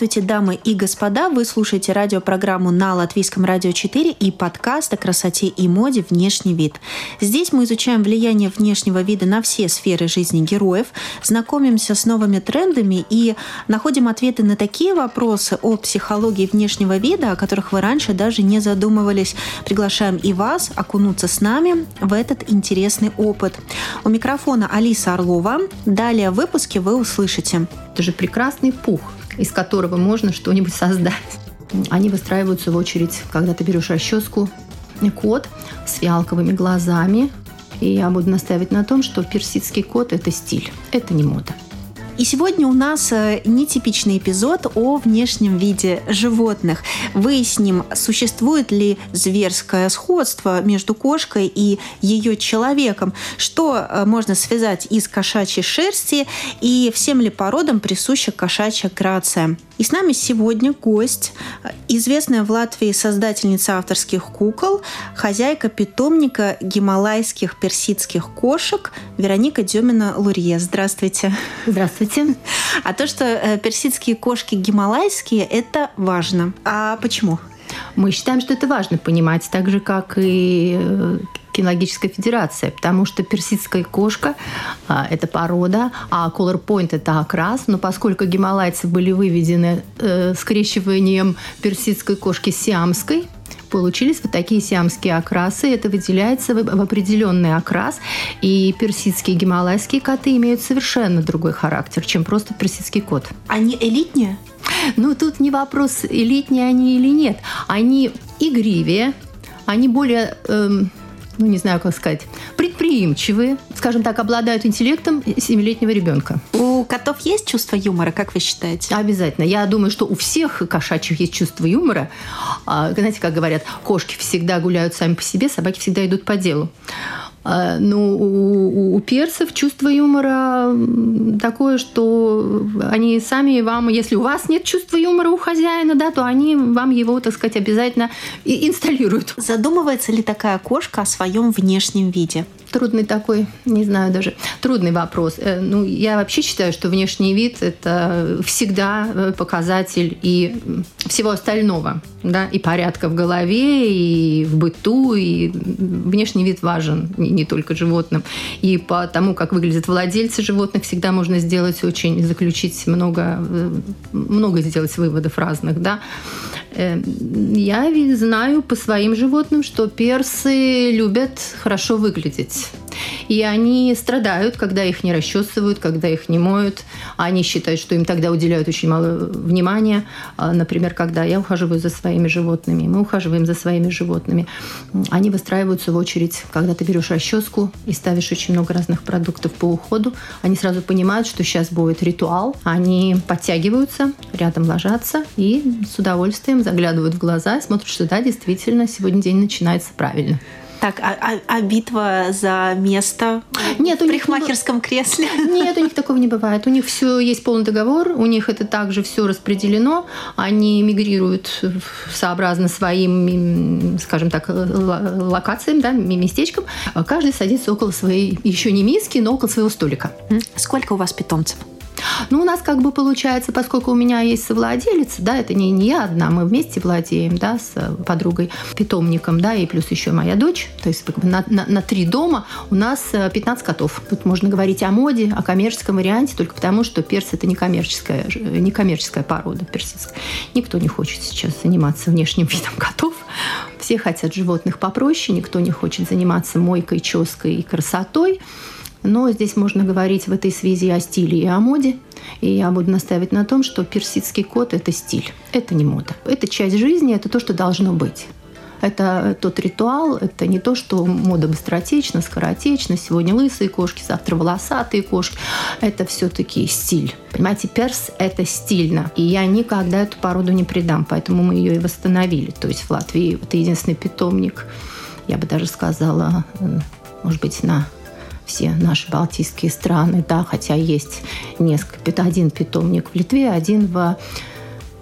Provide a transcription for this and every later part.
Здравствуйте, дамы и господа! Вы слушаете радиопрограмму на Латвийском радио 4 и подкаст о красоте и моде «Внешний вид». Здесь мы изучаем влияние внешнего вида на все сферы жизни героев, знакомимся с новыми трендами и находим ответы на такие вопросы о психологии внешнего вида, о которых вы раньше даже не задумывались. Приглашаем и вас окунуться с нами в этот интересный опыт. У микрофона Алиса Орлова. Далее в выпуске вы услышите. Это же прекрасный пух – из которого можно что-нибудь создать. Они выстраиваются в очередь, когда ты берешь расческу, кот с фиалковыми глазами. И я буду настаивать на том, что персидский кот – это стиль, это не мода. И сегодня у нас э, нетипичный эпизод о внешнем виде животных. Выясним, существует ли зверское сходство между кошкой и ее человеком, что э, можно связать из кошачьей шерсти и всем ли породам присуща кошачья грация. И с нами сегодня гость, известная в Латвии создательница авторских кукол, хозяйка питомника гималайских персидских кошек Вероника Демина-Лурье. Здравствуйте. Здравствуйте. А то, что э, персидские кошки гималайские, это важно. А почему? Мы считаем, что это важно понимать, так же, как и э, кинологическая федерация, потому что персидская кошка а, – это порода, а color point – это окрас. Но поскольку гималайцы были выведены э, скрещиванием персидской кошки с сиамской, получились вот такие сиамские окрасы. Это выделяется в, определенный окрас. И персидские гималайские коты имеют совершенно другой характер, чем просто персидский кот. Они элитнее? Ну, тут не вопрос, элитнее они или нет. Они игривее, они более эм, ну не знаю, как сказать, предприимчивые, скажем так, обладают интеллектом семилетнего ребенка. У котов есть чувство юмора, как вы считаете? Обязательно. Я думаю, что у всех кошачьих есть чувство юмора. А, знаете, как говорят, кошки всегда гуляют сами по себе, собаки всегда идут по делу. А, ну, у, у персов чувство юмора такое, что они сами вам, если у вас нет чувства юмора у хозяина, да, то они вам его, так сказать, обязательно и инсталируют. Задумывается ли такая кошка о своем внешнем виде? Трудный такой, не знаю даже, трудный вопрос. Э, ну, я вообще считаю, что внешний вид – это всегда э, показатель и всего остального, да, и порядка в голове, и в быту, и внешний вид важен не только животным. И по тому, как выглядят владельцы животных, всегда можно сделать очень, заключить много, э, много сделать выводов разных, да. Я знаю по своим животным, что персы любят хорошо выглядеть. И они страдают, когда их не расчесывают, когда их не моют. Они считают, что им тогда уделяют очень мало внимания. А, например, когда я ухаживаю за своими животными, мы ухаживаем за своими животными. Они выстраиваются в очередь, когда ты берешь расческу и ставишь очень много разных продуктов по уходу. Они сразу понимают, что сейчас будет ритуал. Они подтягиваются, рядом ложатся и с удовольствием заглядывают в глаза, смотрят, что да, действительно, сегодня день начинается правильно. Так, а, а, а битва за место нет, в парикмахерском не... кресле? Нет, у них такого не бывает. У них все есть полный договор, у них это также все распределено. Они мигрируют сообразно своим, скажем так, локациям, да, местечкам. Каждый садится около своей, еще не миски, но около своего столика. Сколько у вас питомцев? Ну, у нас как бы получается, поскольку у меня есть совладелец, да, это не, не я одна, мы вместе владеем, да, с подругой, питомником, да, и плюс еще моя дочь, то есть как бы на, на, на три дома у нас 15 э, котов. Тут можно говорить о моде, о коммерческом варианте, только потому, что перс это не коммерческая, не коммерческая порода персидская. Никто не хочет сейчас заниматься внешним видом котов. Все хотят животных попроще, никто не хочет заниматься мойкой, ческой и красотой. Но здесь можно говорить в этой связи о стиле и о моде. И я буду настаивать на том, что персидский кот – это стиль, это не мода. Это часть жизни, это то, что должно быть. Это тот ритуал, это не то, что мода быстротечна, скоротечна. Сегодня лысые кошки, завтра волосатые кошки. Это все-таки стиль. Понимаете, перс – это стильно. И я никогда эту породу не предам, поэтому мы ее и восстановили. То есть в Латвии это единственный питомник, я бы даже сказала, может быть, на все наши балтийские страны, да, хотя есть несколько, один питомник в Литве, один в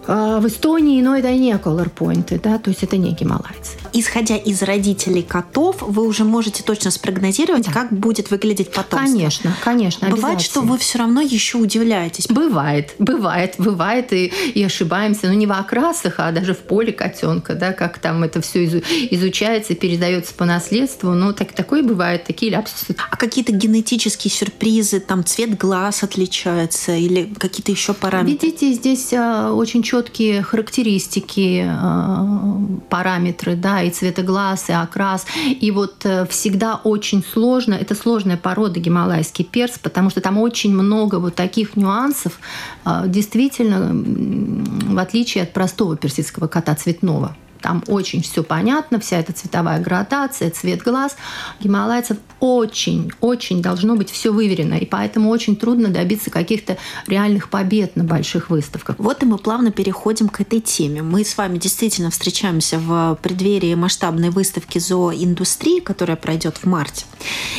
в Эстонии, но это не колорпоинты, да, то есть это не гималайцы. Исходя из родителей котов, вы уже можете точно спрогнозировать, да. как будет выглядеть потомство. Конечно, конечно. Бывает, что вы все равно еще удивляетесь. Бывает, бывает, бывает и, и ошибаемся, но не в окрасах, а даже в поле котенка, да, как там это все изучается, передается по наследству, но так, такое бывает, такие ляпсусы. А какие-то генетические сюрпризы, там цвет глаз отличается или какие-то еще параметры? Видите, здесь а, очень четко четкие характеристики, э, параметры, да, и цветоглаз, и окрас. И вот э, всегда очень сложно, это сложная порода гималайский перс, потому что там очень много вот таких нюансов, э, действительно, в отличие от простого персидского кота цветного. Там очень все понятно, вся эта цветовая градация, цвет глаз. Гималайцев очень-очень должно быть все выверено. И поэтому очень трудно добиться каких-то реальных побед на больших выставках. Вот и мы плавно переходим к этой теме. Мы с вами действительно встречаемся в преддверии масштабной выставки зооиндустрии, которая пройдет в марте.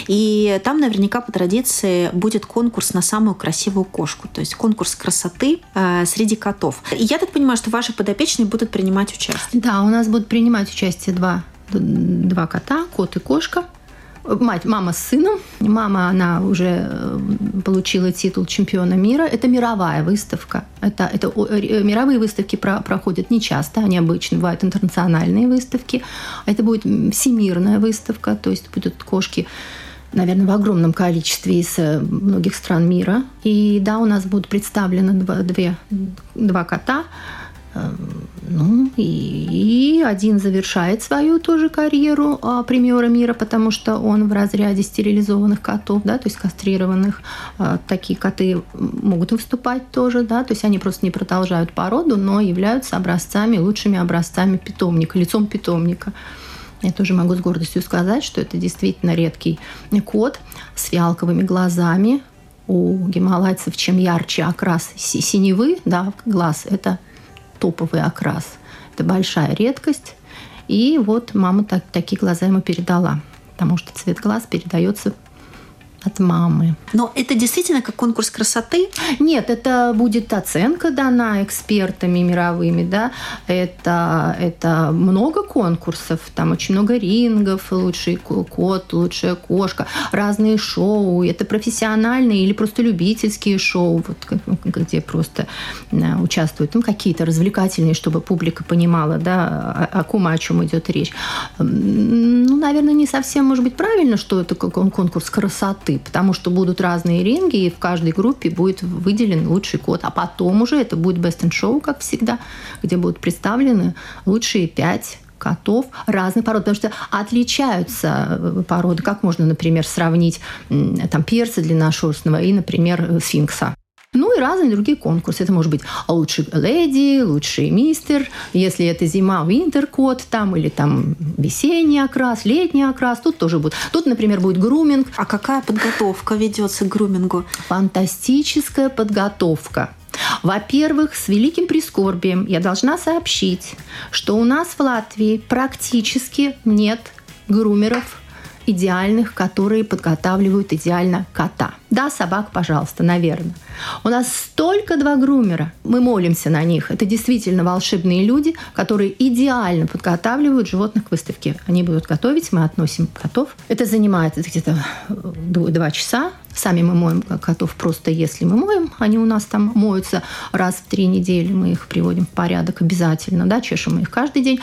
И там наверняка по традиции будет конкурс на самую красивую кошку. То есть конкурс красоты э, среди котов. И я так понимаю, что ваши подопечные будут принимать участие. Да, у нас будут принимать участие два, два кота, кот и кошка. Мать, мама с сыном. Мама, она уже э, получила титул чемпиона мира. Это мировая выставка. Это, это э, мировые выставки про, проходят не часто, они обычно бывают интернациональные выставки. Это будет всемирная выставка, то есть будут кошки наверное, в огромном количестве из э, многих стран мира. И да, у нас будут представлены два, две, два кота. Ну и, и один завершает свою тоже карьеру а, премьера мира, потому что он в разряде стерилизованных котов, да, то есть кастрированных. А, такие коты могут выступать тоже, да, то есть они просто не продолжают породу, но являются образцами, лучшими образцами питомника, лицом питомника. Я тоже могу с гордостью сказать, что это действительно редкий кот с фиалковыми глазами. У гималайцев чем ярче окрас синевы, да, глаз, это топовый окрас. Это большая редкость. И вот мама так, такие глаза ему передала, потому что цвет глаз передается от мамы. Но это действительно как конкурс красоты? Нет, это будет оценка дана экспертами мировыми, да. Это, это много конкурсов, там очень много рингов, лучший кот, лучшая кошка, разные шоу. Это профессиональные или просто любительские шоу, вот, где просто э, участвуют ну, какие-то развлекательные, чтобы публика понимала, да, о, о ком, о чем идет речь. Ну, наверное, не совсем, может быть, правильно, что это конкурс красоты красоты, потому что будут разные ринги, и в каждой группе будет выделен лучший код. А потом уже это будет Best in Show, как всегда, где будут представлены лучшие пять котов разных пород, потому что отличаются э, породы. Как можно, например, сравнить там перца длинношерстного и, например, сфинкса? Ну и разные другие конкурсы. Это может быть лучший леди, лучший мистер. Если это зима, винтер код там, или там весенний окрас, летний окрас. Тут тоже будет. Тут, например, будет груминг. А какая подготовка ведется к грумингу? Фантастическая подготовка. Во-первых, с великим прискорбием я должна сообщить, что у нас в Латвии практически нет грумеров идеальных, которые подготавливают идеально кота. Да, собак, пожалуйста, наверное. У нас столько два грумера. Мы молимся на них. Это действительно волшебные люди, которые идеально подготавливают животных к выставке. Они будут готовить, мы относим котов. Это занимает где-то э, два часа. Сами мы моем котов просто если мы моем. Они у нас там моются раз в три недели. Мы их приводим в порядок обязательно. Да, чешем мы их каждый день.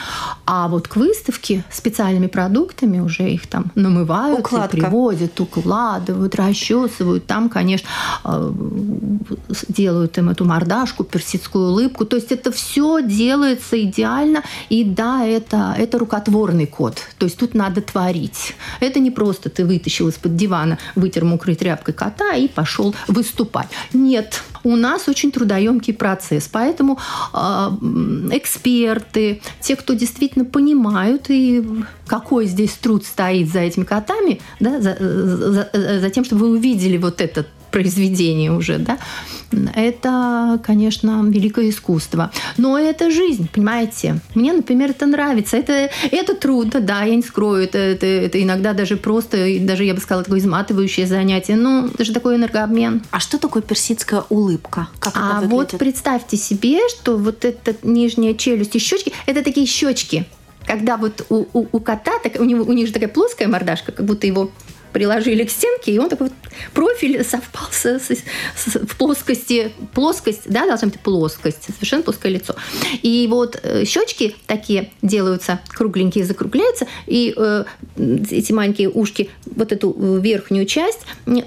А вот к выставке специальными продуктами уже их там намывают, Укладка. приводят, укладывают, расчесывают. Там, конечно, э, делают им эту мордашку, персидскую улыбку. То есть это все делается идеально. И да, это, это рукотворный код. То есть тут надо творить. Это не просто ты вытащил из-под дивана, вытер мокрой тряпкой кота и пошел выступать. Нет, у нас очень трудоемкий процесс. Поэтому э, эксперты, те, кто действительно понимают и какой здесь труд стоит за этими котами, да, за, за, за тем, чтобы вы увидели вот этот произведение уже, да, это, конечно, великое искусство. Но это жизнь, понимаете? Мне, например, это нравится. Это, это трудно, да, я не скрою. Это, это, это иногда даже просто, даже, я бы сказала, такое изматывающее занятие. Ну, это же такой энергообмен. А что такое персидская улыбка? Как а это вот представьте себе, что вот эта нижняя челюсть и щечки, это такие щечки. Когда вот у, у, у кота, так, у, него, у них же такая плоская мордашка, как будто его приложили к стенке, и он такой профиль совпал с, с, с, в плоскости. Плоскость, да, должна быть плоскость, совершенно плоское лицо. И вот э, щечки такие делаются кругленькие, закругляются, и э, эти маленькие ушки, вот эту верхнюю часть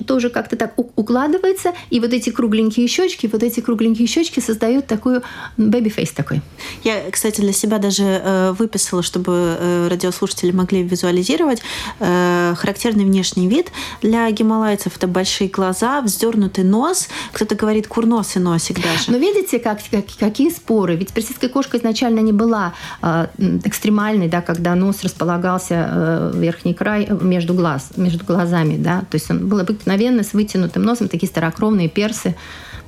тоже как-то так укладывается, и вот эти кругленькие щечки, вот эти кругленькие щечки создают такую baby face такой. Я, кстати, для себя даже э, выписала, чтобы э, радиослушатели могли визуализировать э, характерный внешний внешний вид. Для гималайцев это большие глаза, вздернутый нос. Кто-то говорит курносый носик даже. Но видите, как, как, какие споры? Ведь персидская кошка изначально не была э, экстремальной, да, когда нос располагался э, верхний край между глаз, между глазами, да, то есть он был обыкновенно с вытянутым носом, такие старокровные персы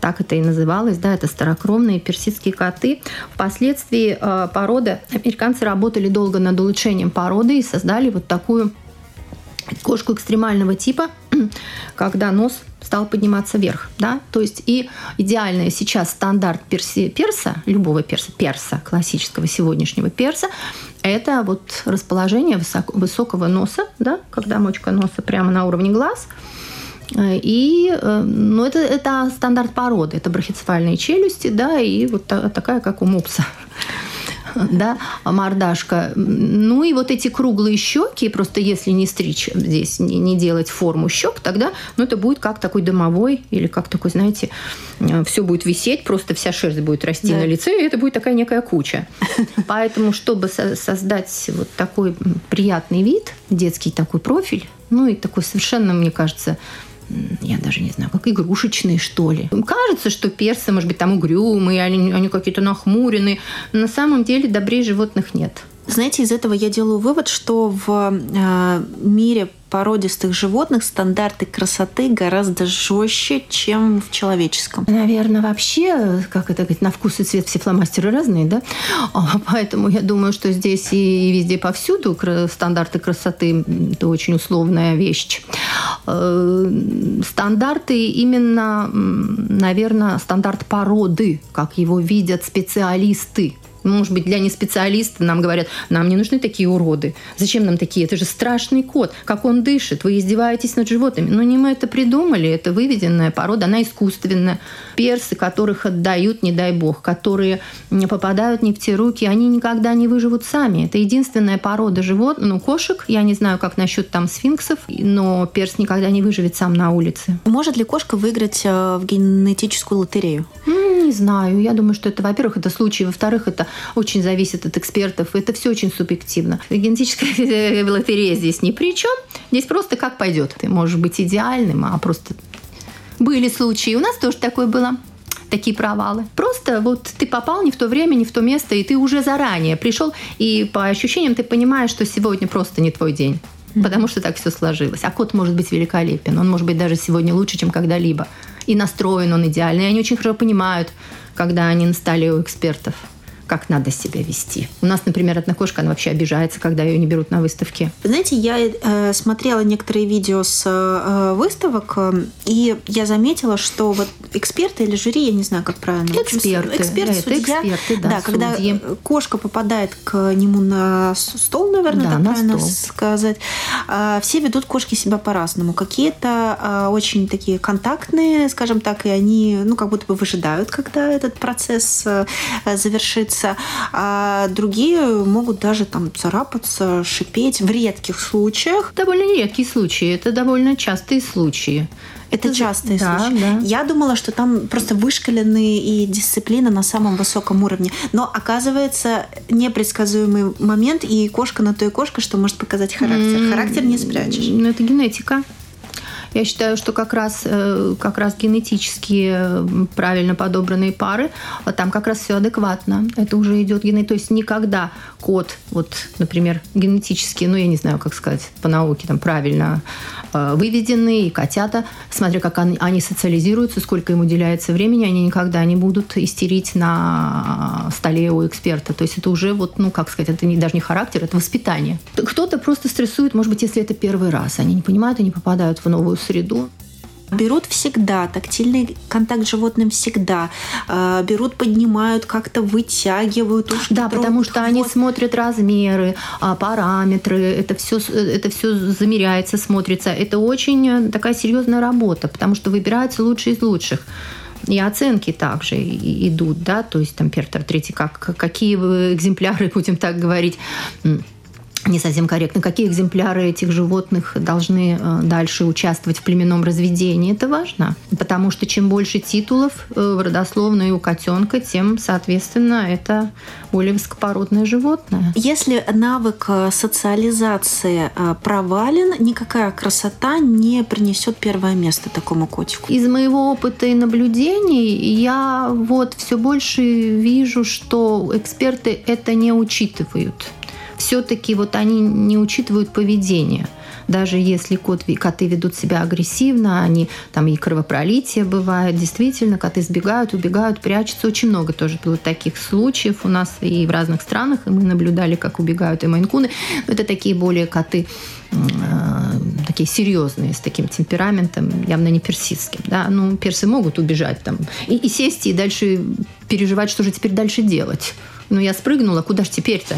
так это и называлось, да, это старокровные персидские коты. Впоследствии э, порода, американцы работали долго над улучшением породы и создали вот такую кошку экстремального типа, когда нос стал подниматься вверх, да, то есть и идеальный сейчас стандарт перси, перса, любого перса, перса, классического сегодняшнего перса, это вот расположение высоко, высокого носа, да, когда мочка носа прямо на уровне глаз, и э, ну, это, это стандарт породы, это брахицефальные челюсти, да, и вот такая, как у мопса да, мордашка. Ну и вот эти круглые щеки, просто если не стричь здесь, не, не делать форму щек, тогда ну, это будет как такой домовой или как такой, знаете, э, все будет висеть, просто вся шерсть будет расти да. на лице, и это будет такая некая куча. Поэтому, чтобы создать вот такой приятный вид, детский такой профиль, ну и такой совершенно, мне кажется, я даже не знаю, как игрушечные, что ли. Кажется, что персы, может быть, там угрюмые, они, они какие-то нахмуренные. На самом деле добрее животных нет. Знаете, из этого я делаю вывод, что в э, мире породистых животных стандарты красоты гораздо жестче, чем в человеческом. Наверное, вообще, как это говорить, на вкус и цвет все фломастеры разные, да? А, поэтому я думаю, что здесь и везде повсюду стандарты красоты – это очень условная вещь. Э, стандарты именно, наверное, стандарт породы, как его видят специалисты – может быть, для неспециалиста нам говорят, нам не нужны такие уроды. Зачем нам такие? Это же страшный кот. Как он дышит? Вы издеваетесь над животными. Но не мы это придумали. Это выведенная порода, она искусственная. Персы, которых отдают, не дай бог, которые не попадают не в те руки, они никогда не выживут сами. Это единственная порода животных, ну, кошек. Я не знаю, как насчет там сфинксов, но перс никогда не выживет сам на улице. Может ли кошка выиграть э, в генетическую лотерею? Не знаю. Я думаю, что это, во-первых, это случай, во-вторых, это очень зависит от экспертов. Это все очень субъективно. Генетическая лотерея здесь ни при чем. Здесь просто как пойдет. Ты можешь быть идеальным, а просто были случаи. У нас тоже такое было такие провалы. Просто вот ты попал не в то время, не в то место, и ты уже заранее пришел, и по ощущениям ты понимаешь, что сегодня просто не твой день. Потому что так все сложилось. А кот может быть великолепен. Он может быть даже сегодня лучше, чем когда-либо. И настроен он идеально. И они очень хорошо понимают, когда они настали у экспертов как надо себя вести. У нас, например, одна кошка, она вообще обижается, когда ее не берут на выставке. Знаете, я э, смотрела некоторые видео с э, выставок, э, и я заметила, что вот эксперты или жюри, я не знаю, как правильно. Эксперты. Эксперт, да, судья. эксперты, да, да когда кошка попадает к нему на стол, наверное, да, так правильно стол. сказать, э, все ведут кошки себя по-разному. Какие-то э, очень такие контактные, скажем так, и они, ну, как будто бы выжидают, когда этот процесс э, завершится двигаться, а другие могут даже там царапаться, шипеть в редких случаях. Довольно редкие случаи, это довольно частые случаи. Это частые да, случаи. Да. Я думала, что там просто вышкаленные и дисциплина на самом высоком уровне. Но оказывается непредсказуемый момент, и кошка на то и кошка, что может показать характер. Характер не спрячешь. Ну, это генетика. Я считаю, что как раз, э, как раз генетически э, правильно подобранные пары, там как раз все адекватно. Это уже идет гены. То есть никогда кот, вот, например, генетически, ну, я не знаю, как сказать по науке, там правильно э, выведенные, и котята, смотря как они, они социализируются, сколько им уделяется времени, они никогда не будут истерить на столе у эксперта. То есть это уже вот, ну, как сказать, это не, даже не характер, это воспитание. Кто-то просто стрессует, может быть, если это первый раз. Они не понимают, они попадают в новую среду. Берут всегда, тактильный контакт с животным всегда. Э, берут, поднимают, как-то вытягивают ушки. Да, потому что хвост. они смотрят размеры, а, параметры, это все, это все замеряется, смотрится. Это очень такая серьезная работа, потому что выбираются лучшие из лучших. И оценки также идут, да, то есть там Пертер третий, как, какие экземпляры, будем так говорить, не совсем корректно, какие экземпляры этих животных должны э, дальше участвовать в племенном разведении. Это важно, потому что чем больше титулов э, в родословной у котенка, тем, соответственно, это более высокопородное животное. Если навык э, социализации провален, никакая красота не принесет первое место такому котику. Из моего опыта и наблюдений я вот все больше вижу, что эксперты это не учитывают все-таки вот они не учитывают поведение. Даже если кот, коты ведут себя агрессивно, они там и кровопролитие бывает, действительно, коты сбегают, убегают, прячутся. Очень много тоже было таких случаев у нас и в разных странах, и мы наблюдали, как убегают и майнкуны. Это такие более коты э, такие серьезные, с таким темпераментом, явно не персидским. Да? Ну, персы могут убежать там и, и сесть, и дальше переживать, что же теперь дальше делать ну я спрыгнула, куда же теперь-то?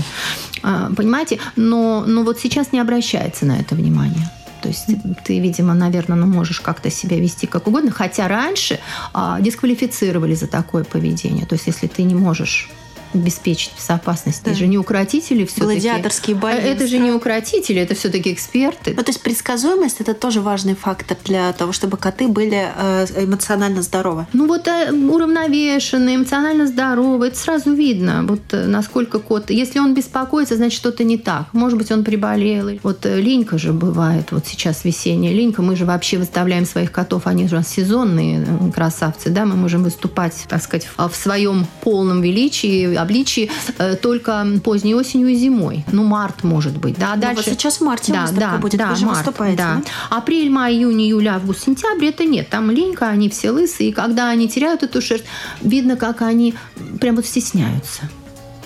А, понимаете? Но, но вот сейчас не обращается на это внимание. То есть ты, видимо, наверное, ну, можешь как-то себя вести как угодно. Хотя раньше а, дисквалифицировали за такое поведение. То есть если ты не можешь обеспечить безопасность. Да. Это же не укротители все Гладиаторские бои. Это же не укротители, это все-таки эксперты. Ну, то есть предсказуемость – это тоже важный фактор для того, чтобы коты были э, эмоционально здоровы. Ну вот э, уравновешенные, эмоционально здоровые, это сразу видно, вот э, насколько кот… Если он беспокоится, значит, что-то не так. Может быть, он приболел. Вот линька же бывает, вот сейчас весенняя линька, мы же вообще выставляем своих котов, они же сезонные красавцы, да, мы можем выступать, так сказать, в своем полном величии, обличии э, только поздней осенью и зимой. Ну, март, может быть. Да, ну, дальше... Вот сейчас в марте да, да, будет, да, вы март. Да. Да? Апрель, май, июнь, июль, август, сентябрь это нет. Там линька, они все лысые. И когда они теряют эту шерсть, видно, как они прям вот стесняются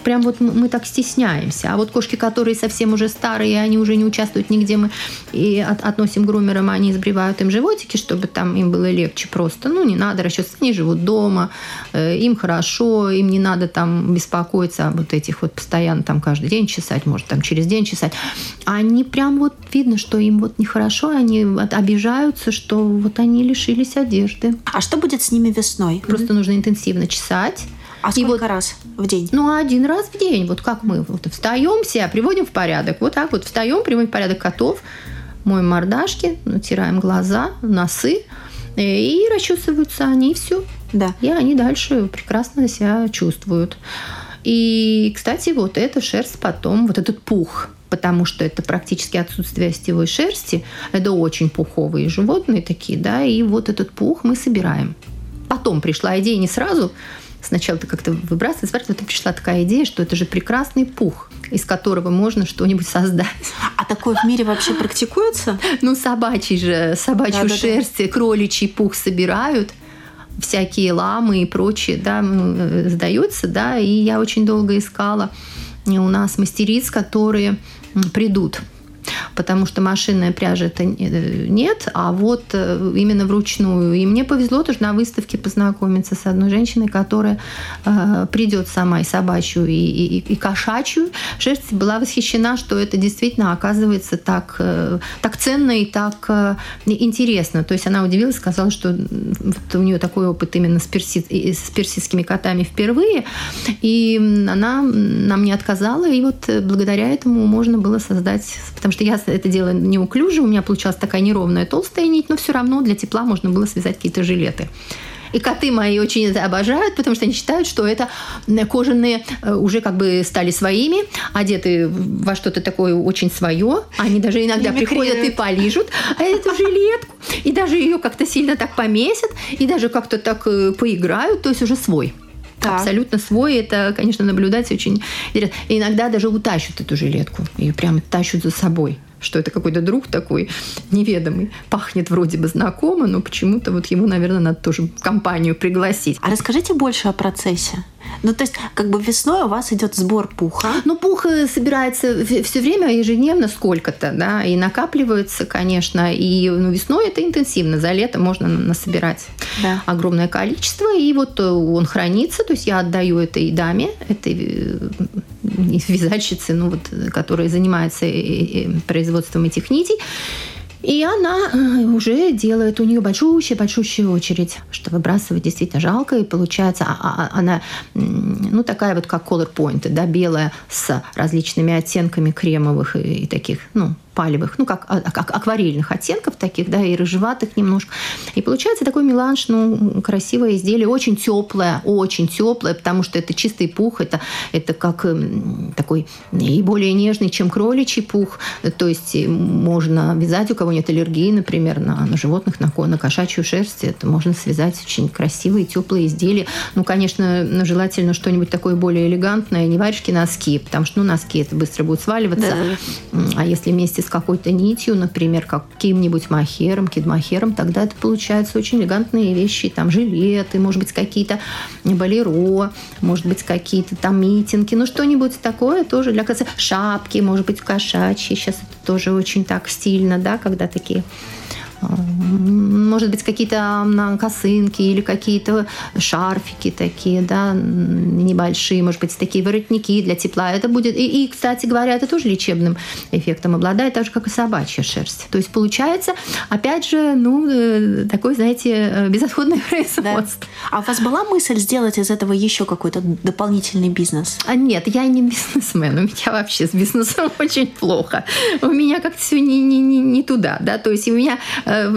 прям вот мы так стесняемся. А вот кошки, которые совсем уже старые, они уже не участвуют нигде, мы и от, относим грумерам, они сбривают им животики, чтобы там им было легче просто. Ну, не надо расчесываться, они живут дома, э, им хорошо, им не надо там беспокоиться об вот этих вот постоянно там каждый день чесать, может там через день чесать. Они прям вот видно, что им вот нехорошо, они обижаются, что вот они лишились одежды. А что будет с ними весной? Просто mm-hmm. нужно интенсивно чесать а сколько вот, раз в день? Ну, один раз в день. Вот как мы вот встаем, себя приводим в порядок. Вот так вот встаем, приводим в порядок котов, моем мордашки, натираем глаза, носы. Э, и расчесываются они, и все. Да. И они дальше прекрасно себя чувствуют. И, кстати, вот эта шерсть потом, вот этот пух, потому что это практически отсутствие остевой шерсти, это очень пуховые животные такие, да, и вот этот пух мы собираем. Потом пришла идея не сразу, сначала ты как-то выбрасываешь, потом пришла такая идея, что это же прекрасный пух, из которого можно что-нибудь создать. А такое в мире вообще практикуется? Ну, собачий же, собачью да, шерсть, да, да. кроличий пух собирают всякие ламы и прочее, да, э, сдаются, да, и я очень долго искала у нас мастериц, которые придут потому что машинная пряжа это э, нет, а вот э, именно вручную. И мне повезло тоже на выставке познакомиться с одной женщиной, которая э, придет сама и собачью, и, и, и кошачью шерсть. Была восхищена, что это действительно оказывается так, э, так ценно и так э, интересно. То есть она удивилась, сказала, что вот у нее такой опыт именно с, перси, с персидскими котами впервые. И она нам не отказала, и вот благодаря этому можно было создать, потому что я это дело неуклюже, у меня получалась такая неровная толстая нить, но все равно для тепла можно было связать какие-то жилеты. И коты мои очень это обожают, потому что они считают, что это кожаные э, уже как бы стали своими, одеты во что-то такое очень свое. Они даже иногда приходят и полижут эту жилетку. И даже ее как-то сильно так помесят, и даже как-то так э, поиграют, то есть уже свой. Так. Абсолютно свой. Это, конечно, наблюдать очень интересно. И иногда даже утащат эту жилетку. Ее прямо тащат за собой что это какой-то друг такой неведомый. Пахнет вроде бы знакомо, но почему-то вот ему, наверное, надо тоже в компанию пригласить. А расскажите больше о процессе. Ну, то есть, как бы весной у вас идет сбор пуха. Ну, пух э, собирается все время, ежедневно сколько-то, да, и накапливается, конечно. И ну, весной это интенсивно, за лето можно насобирать да. огромное количество, и вот э, он хранится, то есть я отдаю этой даме, этой э, вязальщице, ну, вот, которая занимается производством этих нитей, и она э, уже делает у нее большущая-большущая очередь, что выбрасывать действительно жалко. И получается, а, а, а, она ну, такая вот как color point, да, белая с различными оттенками кремовых и, и таких, ну, палевых, ну, как, а, как акварельных оттенков таких, да, и рыжеватых немножко. И получается такой меланж, ну, красивое изделие, очень теплое, очень теплое, потому что это чистый пух, это, это как эм, такой и более нежный, чем кроличий пух, то есть можно вязать, у кого нет аллергии, например, на, на животных, на, на кошачью шерсть, это можно связать очень красивые, теплые изделия. Ну, конечно, ну, желательно что-нибудь такое более элегантное, не варежки, носки, потому что, ну, носки это быстро будет сваливаться, да. а если вместе с с какой-то нитью, например, каким-нибудь махером, кидмахером, тогда это получаются очень элегантные вещи, там жилеты, может быть, какие-то балеро, может быть, какие-то там митинги, ну что-нибудь такое тоже для красоты. Шапки, может быть, кошачьи, сейчас это тоже очень так стильно, да, когда такие может быть, какие-то косынки или какие-то шарфики такие, да, небольшие, может быть, такие воротники для тепла. Это будет... И, и, кстати говоря, это тоже лечебным эффектом обладает, так же, как и собачья шерсть. То есть получается, опять же, ну, э, такой, знаете, э, безотходное производство. Да. А у вас была мысль сделать из этого еще какой-то дополнительный бизнес? А нет, я не бизнесмен. У меня вообще с бизнесом очень плохо. У меня как-то все не, не, не, не туда, да, то есть у меня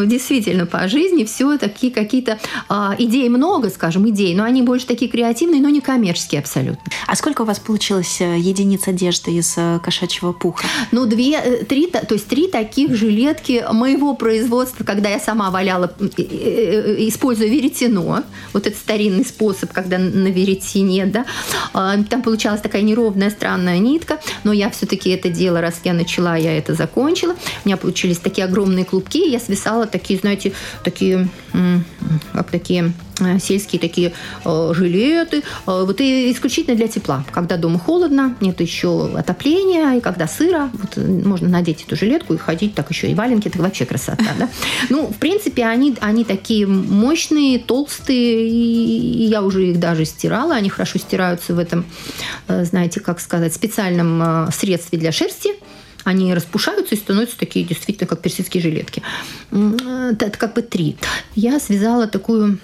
действительно по жизни все такие какие-то а, идеи много, скажем, идей, но они больше такие креативные, но не коммерческие абсолютно. А сколько у вас получилось э, единиц одежды из э, кошачьего пуха? Ну, две, три, то есть три таких жилетки моего производства, когда я сама валяла, используя веретено, вот этот старинный способ, когда на веретене, да, а, там получалась такая неровная, странная нитка, но я все-таки это дело, раз я начала, я это закончила. У меня получились такие огромные клубки, я связала писала такие, знаете, такие, как такие э, сельские такие э, жилеты. Э, вот и исключительно для тепла. Когда дома холодно, нет еще отопления, и когда сыро, вот можно надеть эту жилетку и ходить так еще и валенки, это вообще красота, да. Ну, в принципе, они, они такие мощные, толстые, и я уже их даже стирала, они хорошо стираются в этом, знаете, как сказать, специальном средстве для шерсти, они распушаются и становятся такие действительно как персидские жилетки. Это как бы три. Я связала такую,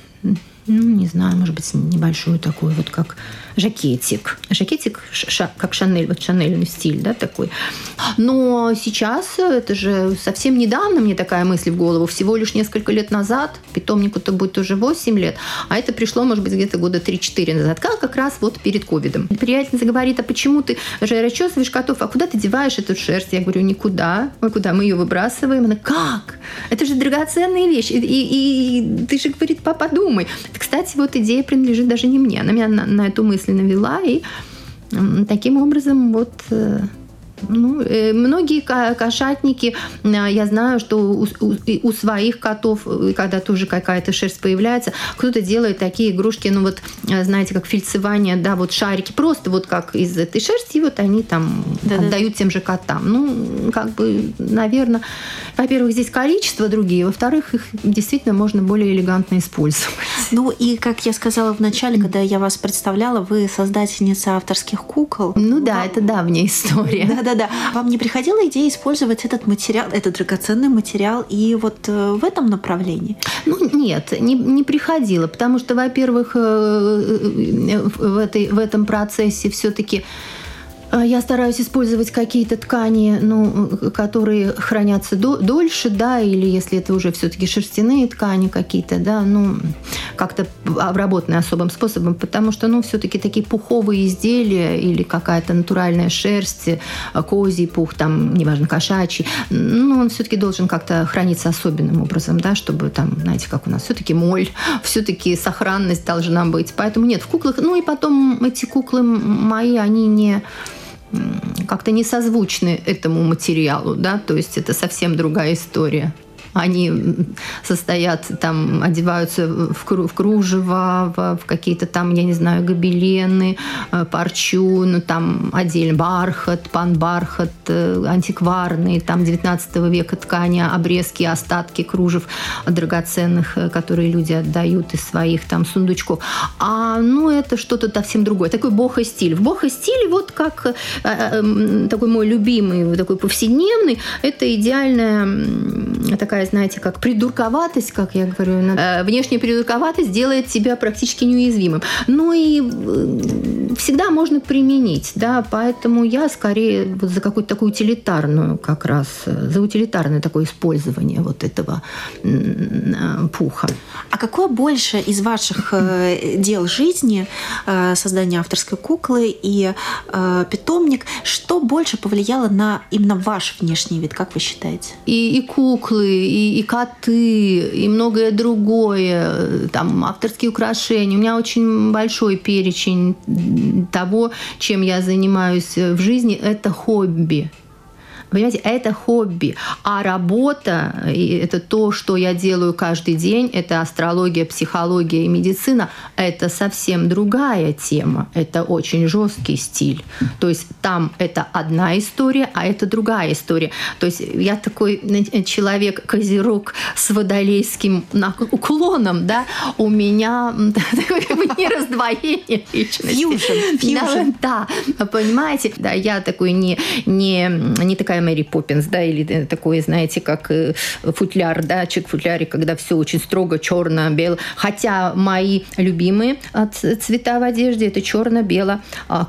ну, не знаю, может быть, небольшую такую вот как жакетик. Жакетик ша, как Шанель, вот шанельный стиль, да, такой. Но сейчас, это же совсем недавно мне такая мысль в голову, всего лишь несколько лет назад, питомнику-то будет уже 8 лет, а это пришло, может быть, где-то года 3-4 назад, как, как раз вот перед ковидом. Приятельница говорит, а почему ты же расчесываешь котов, а куда ты деваешь эту шерсть? Я говорю, никуда. Мы куда? Мы ее выбрасываем. Она, как? Это же драгоценная вещь. И, и, и ты же, говорит, папа, думай. Кстати, вот идея принадлежит даже не мне. Она меня на, на эту мысль мысленно вела, и таким образом вот э, ну, э, многие кошатники, э, я знаю, что у, у, у своих котов, когда тоже какая-то шерсть появляется, кто-то делает такие игрушки, ну вот, знаете, как фильцевание, да, вот шарики, просто вот как из этой шерсти, вот они там да, отдают да. тем же котам. Ну, как бы, наверное, во-первых, здесь количество другие, во-вторых, их действительно можно более элегантно использовать. Ну и, как я сказала в начале, когда я вас представляла, вы создательница авторских кукол. Ну да, Вам... это давняя история. Да-да-да. Вам не приходила идея использовать этот материал, этот драгоценный материал и вот э, в этом направлении? Ну нет, не, не приходило, потому что, во-первых, э, э, в, этой, в этом процессе все-таки я стараюсь использовать какие-то ткани, ну, которые хранятся до, дольше, да, или если это уже все-таки шерстяные ткани какие-то, да, ну, как-то обработанные особым способом, потому что, ну, все-таки такие пуховые изделия или какая-то натуральная шерсть, а, козий пух, там, неважно, кошачий, ну, он все-таки должен как-то храниться особенным образом, да, чтобы там, знаете, как у нас, все-таки моль, все-таки сохранность должна быть. Поэтому нет, в куклах, ну, и потом эти куклы мои, они не как-то не созвучны этому материалу, да, то есть это совсем другая история. Они состоят там, одеваются в, кру в кружево, в, в какие-то там, я не знаю, гобелены, э, парчу, ну там отдельно бархат, пан-бархат, э, антикварные, там 19 века ткани, обрезки, остатки кружев драгоценных, э, которые люди отдают из своих там сундучков. А ну это что-то совсем другое. Такой бохо-стиль. В бохо-стиле вот как такой мой любимый, такой повседневный, это идеальная такая знаете, как придурковатость, как я говорю, э, внешняя придурковатость делает тебя практически неуязвимым. Ну и э, всегда можно применить, да, поэтому я скорее вот за какую-то такую утилитарную как раз, э, за утилитарное такое использование вот этого пуха. А какое больше из ваших дел жизни, создания авторской куклы и питомник, что больше повлияло на именно ваш внешний вид, как вы считаете? И, и куклы, и, и коты, и многое другое, там авторские украшения. У меня очень большой перечень того, чем я занимаюсь в жизни. Это хобби. Понимаете, это хобби. А работа, это то, что я делаю каждый день, это астрология, психология и медицина, это совсем другая тема. Это очень жесткий стиль. То есть там это одна история, а это другая история. То есть я такой человек, козерог с водолейским уклоном, да, у меня не раздвоение личности. Фьюжн. Да, понимаете, да, я такой не, не, не такая Мэри Поппинс, да, или э, такой, знаете, как э, футляр, да, чек футляре, когда все очень строго, черно, бело. Хотя мои любимые а, цвета в одежде это черно, бело, а,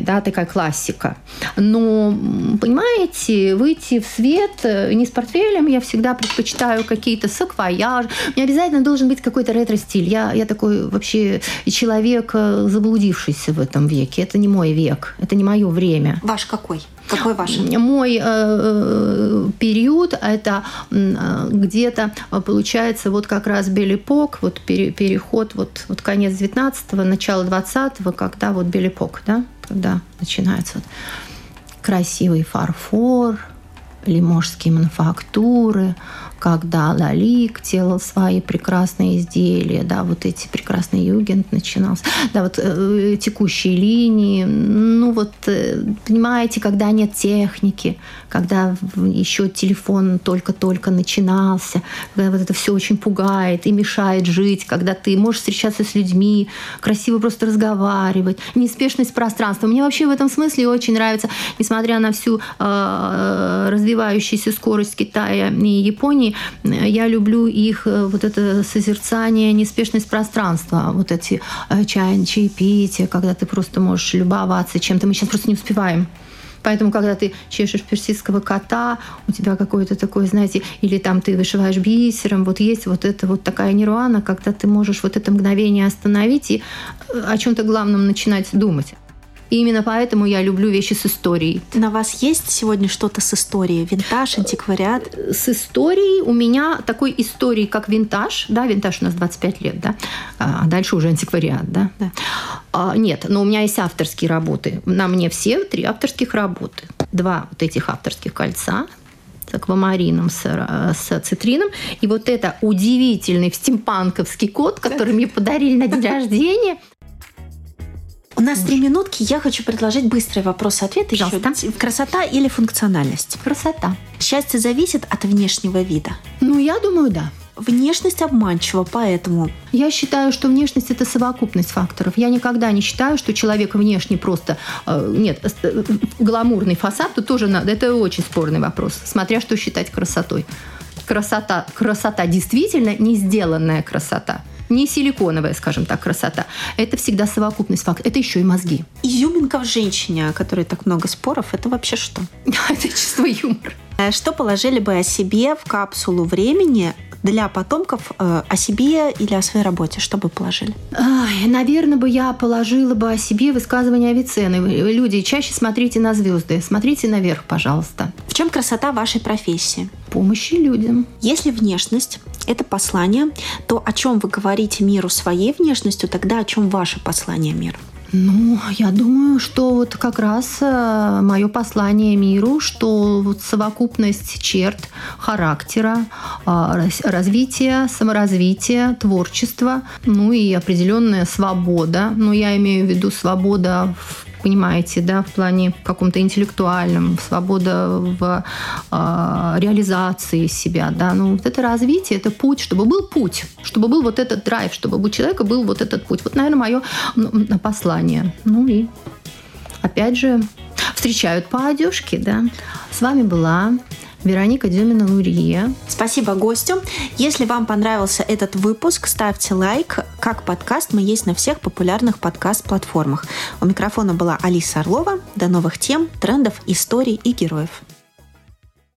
да, такая классика. Но, понимаете, выйти в свет э, не с портфелем, я всегда предпочитаю какие-то саквояжи. Не обязательно должен быть какой-то ретро-стиль. Я, я такой вообще человек, заблудившийся в этом веке. Это не мой век, это не мое время. Ваш какой? Какой ваш? Мой э, э период это э, где-то э, получается вот как раз Белипок, вот пере, переход, вот, вот конец 19-го, начало 20-го, когда вот Белипок, да, когда начинается вот красивый фарфор, лиможские мануфактуры, когда Лалик делал свои прекрасные изделия, да, вот эти прекрасные югент начинался, да, вот э, текущие линии, ну вот, э, понимаете, когда нет техники, когда еще телефон только-только начинался, когда вот это все очень пугает и мешает жить, когда ты можешь встречаться с людьми, красиво просто разговаривать, неспешность пространства. Мне вообще в этом смысле очень нравится, несмотря на всю э, развивающуюся скорость Китая и Японии, я люблю их э, вот это созерцание, неспешность пространства, вот эти э, чай, чаепития, когда ты просто можешь любоваться чем-то. Мы сейчас просто не успеваем. Поэтому, когда ты чешешь персидского кота, у тебя какой-то такой, знаете, или там ты вышиваешь бисером, вот есть вот это вот такая нирвана, когда ты можешь вот это мгновение остановить и э, о чем-то главном начинать думать. И именно поэтому я люблю вещи с историей. На вас есть сегодня что-то с историей? Винтаж, антиквариат? С историей у меня такой истории, как винтаж. Да, винтаж у нас 25 лет, да. А дальше уже антиквариат, да. да. А, нет, но у меня есть авторские работы. На мне все три авторских работы. Два вот этих авторских кольца, с аквамарином, с, с цитрином. И вот это удивительный стимпанковский кот, который мне подарили на день рождения – нас три минутки. Я хочу предложить быстрый вопрос-ответ. Пожалуйста. Еще. Красота или функциональность? Красота. Счастье зависит от внешнего вида? Ну, я думаю, да. Внешность обманчива, поэтому... Я считаю, что внешность – это совокупность факторов. Я никогда не считаю, что человек внешне просто... Э, нет, э, гламурный фасад, тут тоже надо. Это очень спорный вопрос, смотря что считать красотой. Красота, красота действительно не сделанная красота – не силиконовая, скажем так, красота. Это всегда совокупность фактов. Это еще и мозги. Изюминка в женщине, о которой так много споров, это вообще что? Это чувство юмора. Э, что положили бы о себе в капсулу времени для потомков э, о себе или о своей работе? Что бы положили? Ай, наверное, бы я положила бы о себе высказывание Авиценны. Люди, чаще смотрите на звезды, смотрите наверх, пожалуйста. В чем красота вашей профессии? Помощи людям. Если внешность – это послание, то о чем вы говорите миру своей внешностью, тогда о чем ваше послание миру? Ну, я думаю, что вот как раз э, мое послание миру, что вот совокупность черт характера, э, развития, саморазвития, творчества, ну и определенная свобода. Ну, я имею в виду свобода в понимаете, да, в плане каком-то интеллектуальном, свобода в э, реализации себя, да, ну вот это развитие, это путь, чтобы был путь, чтобы был вот этот драйв, чтобы у человека был вот этот путь. Вот, наверное, мое послание. Ну и опять же, встречают по одежке, да. С вами была Вероника Дюмина-Лурия. Спасибо гостю. Если вам понравился этот выпуск, ставьте лайк. Как подкаст мы есть на всех популярных подкаст-платформах. У микрофона была Алиса Орлова. До новых тем, трендов, историй и героев.